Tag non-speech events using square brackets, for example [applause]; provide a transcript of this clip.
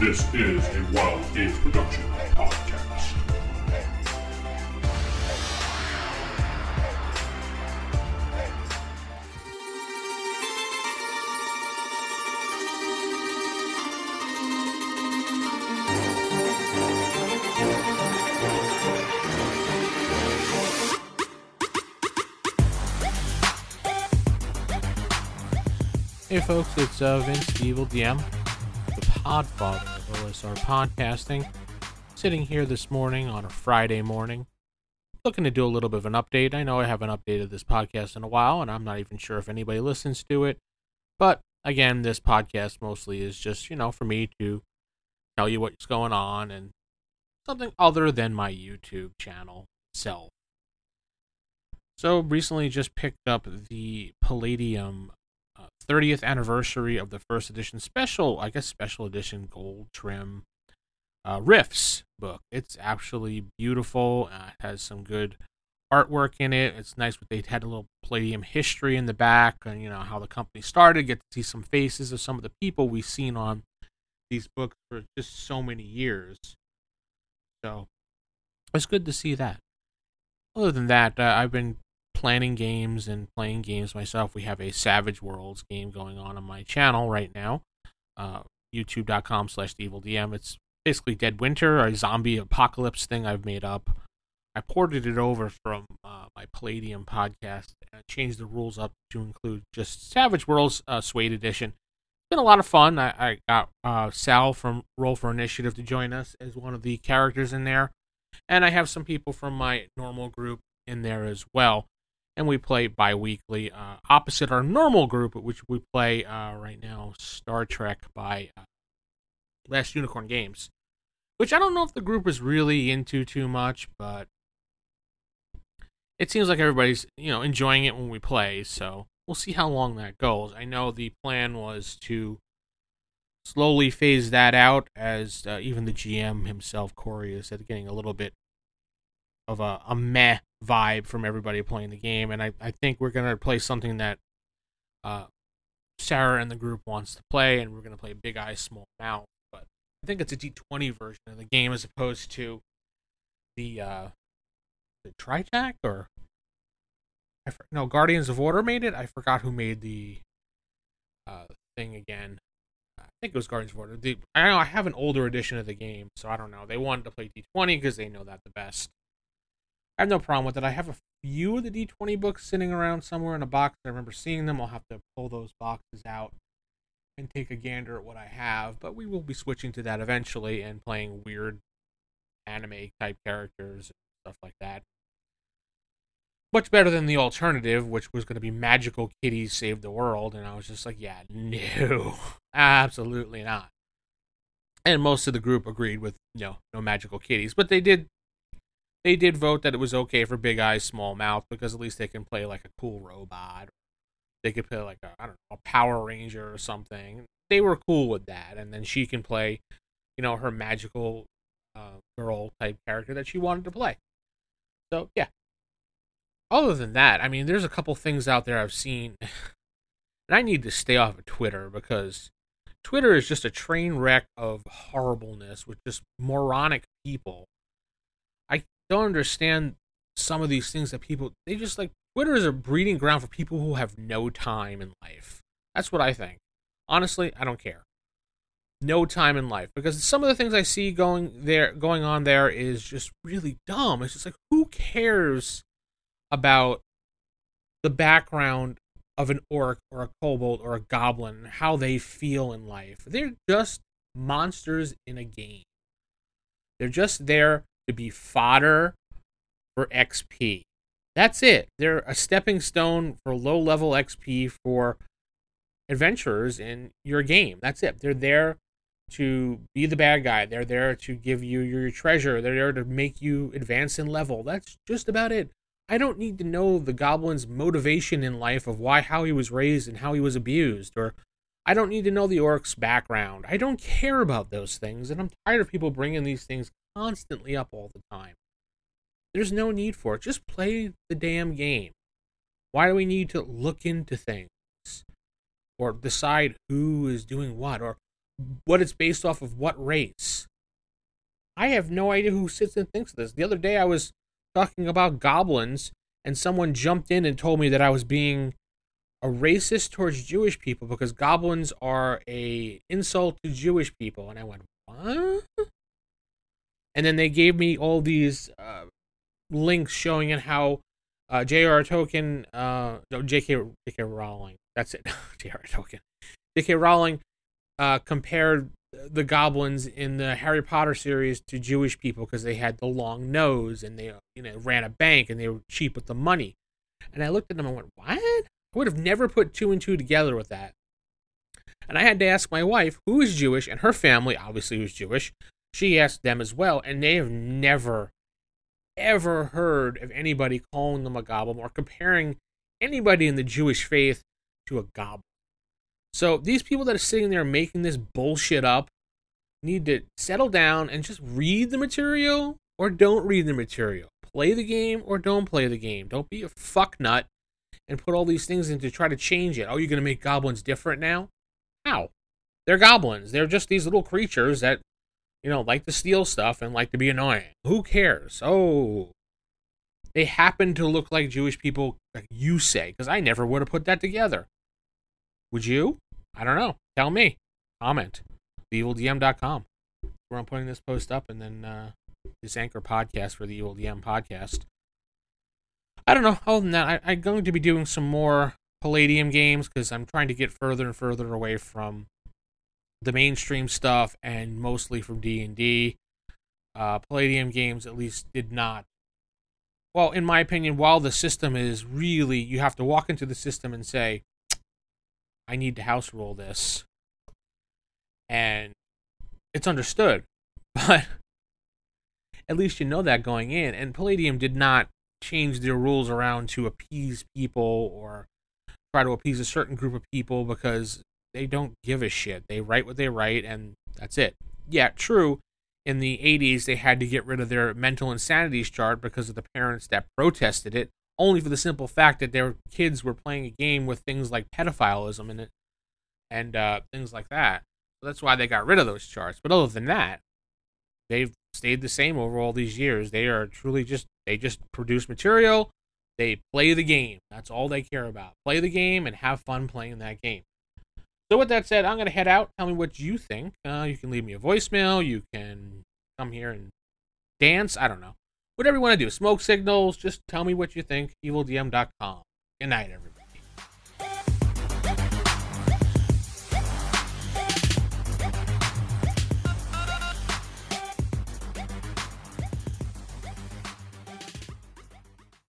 This is a Wild Games Production podcast. Hey folks, it's uh, Vince Evil DM, Podfather of OSR Podcasting, sitting here this morning on a Friday morning, looking to do a little bit of an update. I know I haven't updated this podcast in a while, and I'm not even sure if anybody listens to it. But again, this podcast mostly is just, you know, for me to tell you what's going on and something other than my YouTube channel itself. So recently just picked up the Palladium 30th anniversary of the first edition special, I guess special edition gold trim uh, Rifts book. It's actually beautiful. Uh, it has some good artwork in it. It's nice that they had a little Palladium history in the back and you know how the company started. Get to see some faces of some of the people we've seen on these books for just so many years. So it's good to see that. Other than that, uh, I've been planning games and playing games myself. We have a Savage Worlds game going on on my channel right now. Uh, YouTube.com slash EvilDM. It's basically Dead Winter, a zombie apocalypse thing I've made up. I ported it over from uh, my Palladium podcast and changed the rules up to include just Savage Worlds uh, SWADE Edition. It's been a lot of fun. I, I got uh, Sal from Roll for Initiative to join us as one of the characters in there. And I have some people from my normal group in there as well and we play bi-weekly uh, opposite our normal group which we play uh, right now star trek by uh, last unicorn games which i don't know if the group is really into too much but it seems like everybody's you know enjoying it when we play so we'll see how long that goes. I know the plan was to slowly phase that out as uh, even the gm himself corey is getting a little bit of a, a meh vibe from everybody playing the game, and I, I think we're gonna play something that uh, Sarah and the group wants to play, and we're gonna play Big Eye Small Mouth. But I think it's a D20 version of the game as opposed to the uh, the Tritac or I for, no Guardians of Order made it. I forgot who made the uh, thing again. I think it was Guardians of Order. The, I know I have an older edition of the game, so I don't know. They wanted to play D20 because they know that the best. I have no problem with it. I have a few of the D20 books sitting around somewhere in a box. I remember seeing them. I'll have to pull those boxes out and take a gander at what I have. But we will be switching to that eventually and playing weird anime type characters and stuff like that. Much better than the alternative, which was going to be Magical Kitties Save the World. And I was just like, yeah, [laughs] no, absolutely not. And most of the group agreed with, you know, no magical kitties. But they did they did vote that it was okay for Big Eyes Small Mouth because at least they can play like a cool robot. They could play like a I don't know a Power Ranger or something. They were cool with that, and then she can play, you know, her magical uh, girl type character that she wanted to play. So yeah. Other than that, I mean, there's a couple things out there I've seen, [sighs] and I need to stay off of Twitter because Twitter is just a train wreck of horribleness with just moronic people don't understand some of these things that people they just like Twitter is a breeding ground for people who have no time in life. That's what I think. Honestly, I don't care. No time in life because some of the things I see going there going on there is just really dumb. It's just like who cares about the background of an orc or a kobold or a goblin, how they feel in life. They're just monsters in a game. They're just there to be fodder for XP. That's it. They're a stepping stone for low level XP for adventurers in your game. That's it. They're there to be the bad guy. They're there to give you your treasure. They're there to make you advance in level. That's just about it. I don't need to know the goblin's motivation in life of why how he was raised and how he was abused or I don't need to know the orc's background. I don't care about those things and I'm tired of people bringing these things constantly up all the time. There's no need for it. Just play the damn game. Why do we need to look into things or decide who is doing what or what it's based off of what race. I have no idea who sits and thinks this. The other day I was talking about goblins and someone jumped in and told me that I was being a racist towards Jewish people because goblins are a insult to Jewish people and I went, "What?" And then they gave me all these uh, links showing in how uh, J.R. Tolkien, uh, no, J.K. J.K. Rowling, that's it, [laughs] J.R. Tolkien, J.K. Rowling uh, compared the goblins in the Harry Potter series to Jewish people because they had the long nose and they, you know, ran a bank and they were cheap with the money. And I looked at them and went, "What?" I would have never put two and two together with that. And I had to ask my wife, who is Jewish, and her family obviously was Jewish. She asked them as well, and they have never ever heard of anybody calling them a goblin or comparing anybody in the Jewish faith to a goblin. So these people that are sitting there making this bullshit up need to settle down and just read the material or don't read the material. Play the game or don't play the game. Don't be a fuck nut and put all these things in to try to change it. Oh, you're going to make goblins different now? How? They're goblins. They're just these little creatures that you know, like to steal stuff and like to be annoying. Who cares? Oh, they happen to look like Jewish people, like you say, because I never would have put that together. Would you? I don't know. Tell me. Comment. TheEvilDM.com. Where I'm putting this post up, and then uh, this anchor podcast for the Evil DM podcast. I don't know. Other than that, I, I'm going to be doing some more Palladium games because I'm trying to get further and further away from the mainstream stuff and mostly from D and D. Uh, Palladium games at least did not. Well, in my opinion, while the system is really, you have to walk into the system and say, "I need to house rule this," and it's understood, [laughs] but at least you know that going in. And Palladium did not change their rules around to appease people or try to appease a certain group of people because they don't give a shit. They write what they write, and that's it. Yeah, true. In the 80s, they had to get rid of their mental insanities chart because of the parents that protested it, only for the simple fact that their kids were playing a game with things like pedophilism in it and uh, things like that. So that's why they got rid of those charts. But other than that, they've stayed the same over all these years. They are truly just they just produce material. They play the game. That's all they care about. Play the game and have fun playing that game. So with that said, I'm gonna head out. Tell me what you think. Uh, you can leave me a voicemail. You can come here and dance. I don't know. Whatever you want to do. Smoke signals. Just tell me what you think. EvilDM.com. Good night, everyone.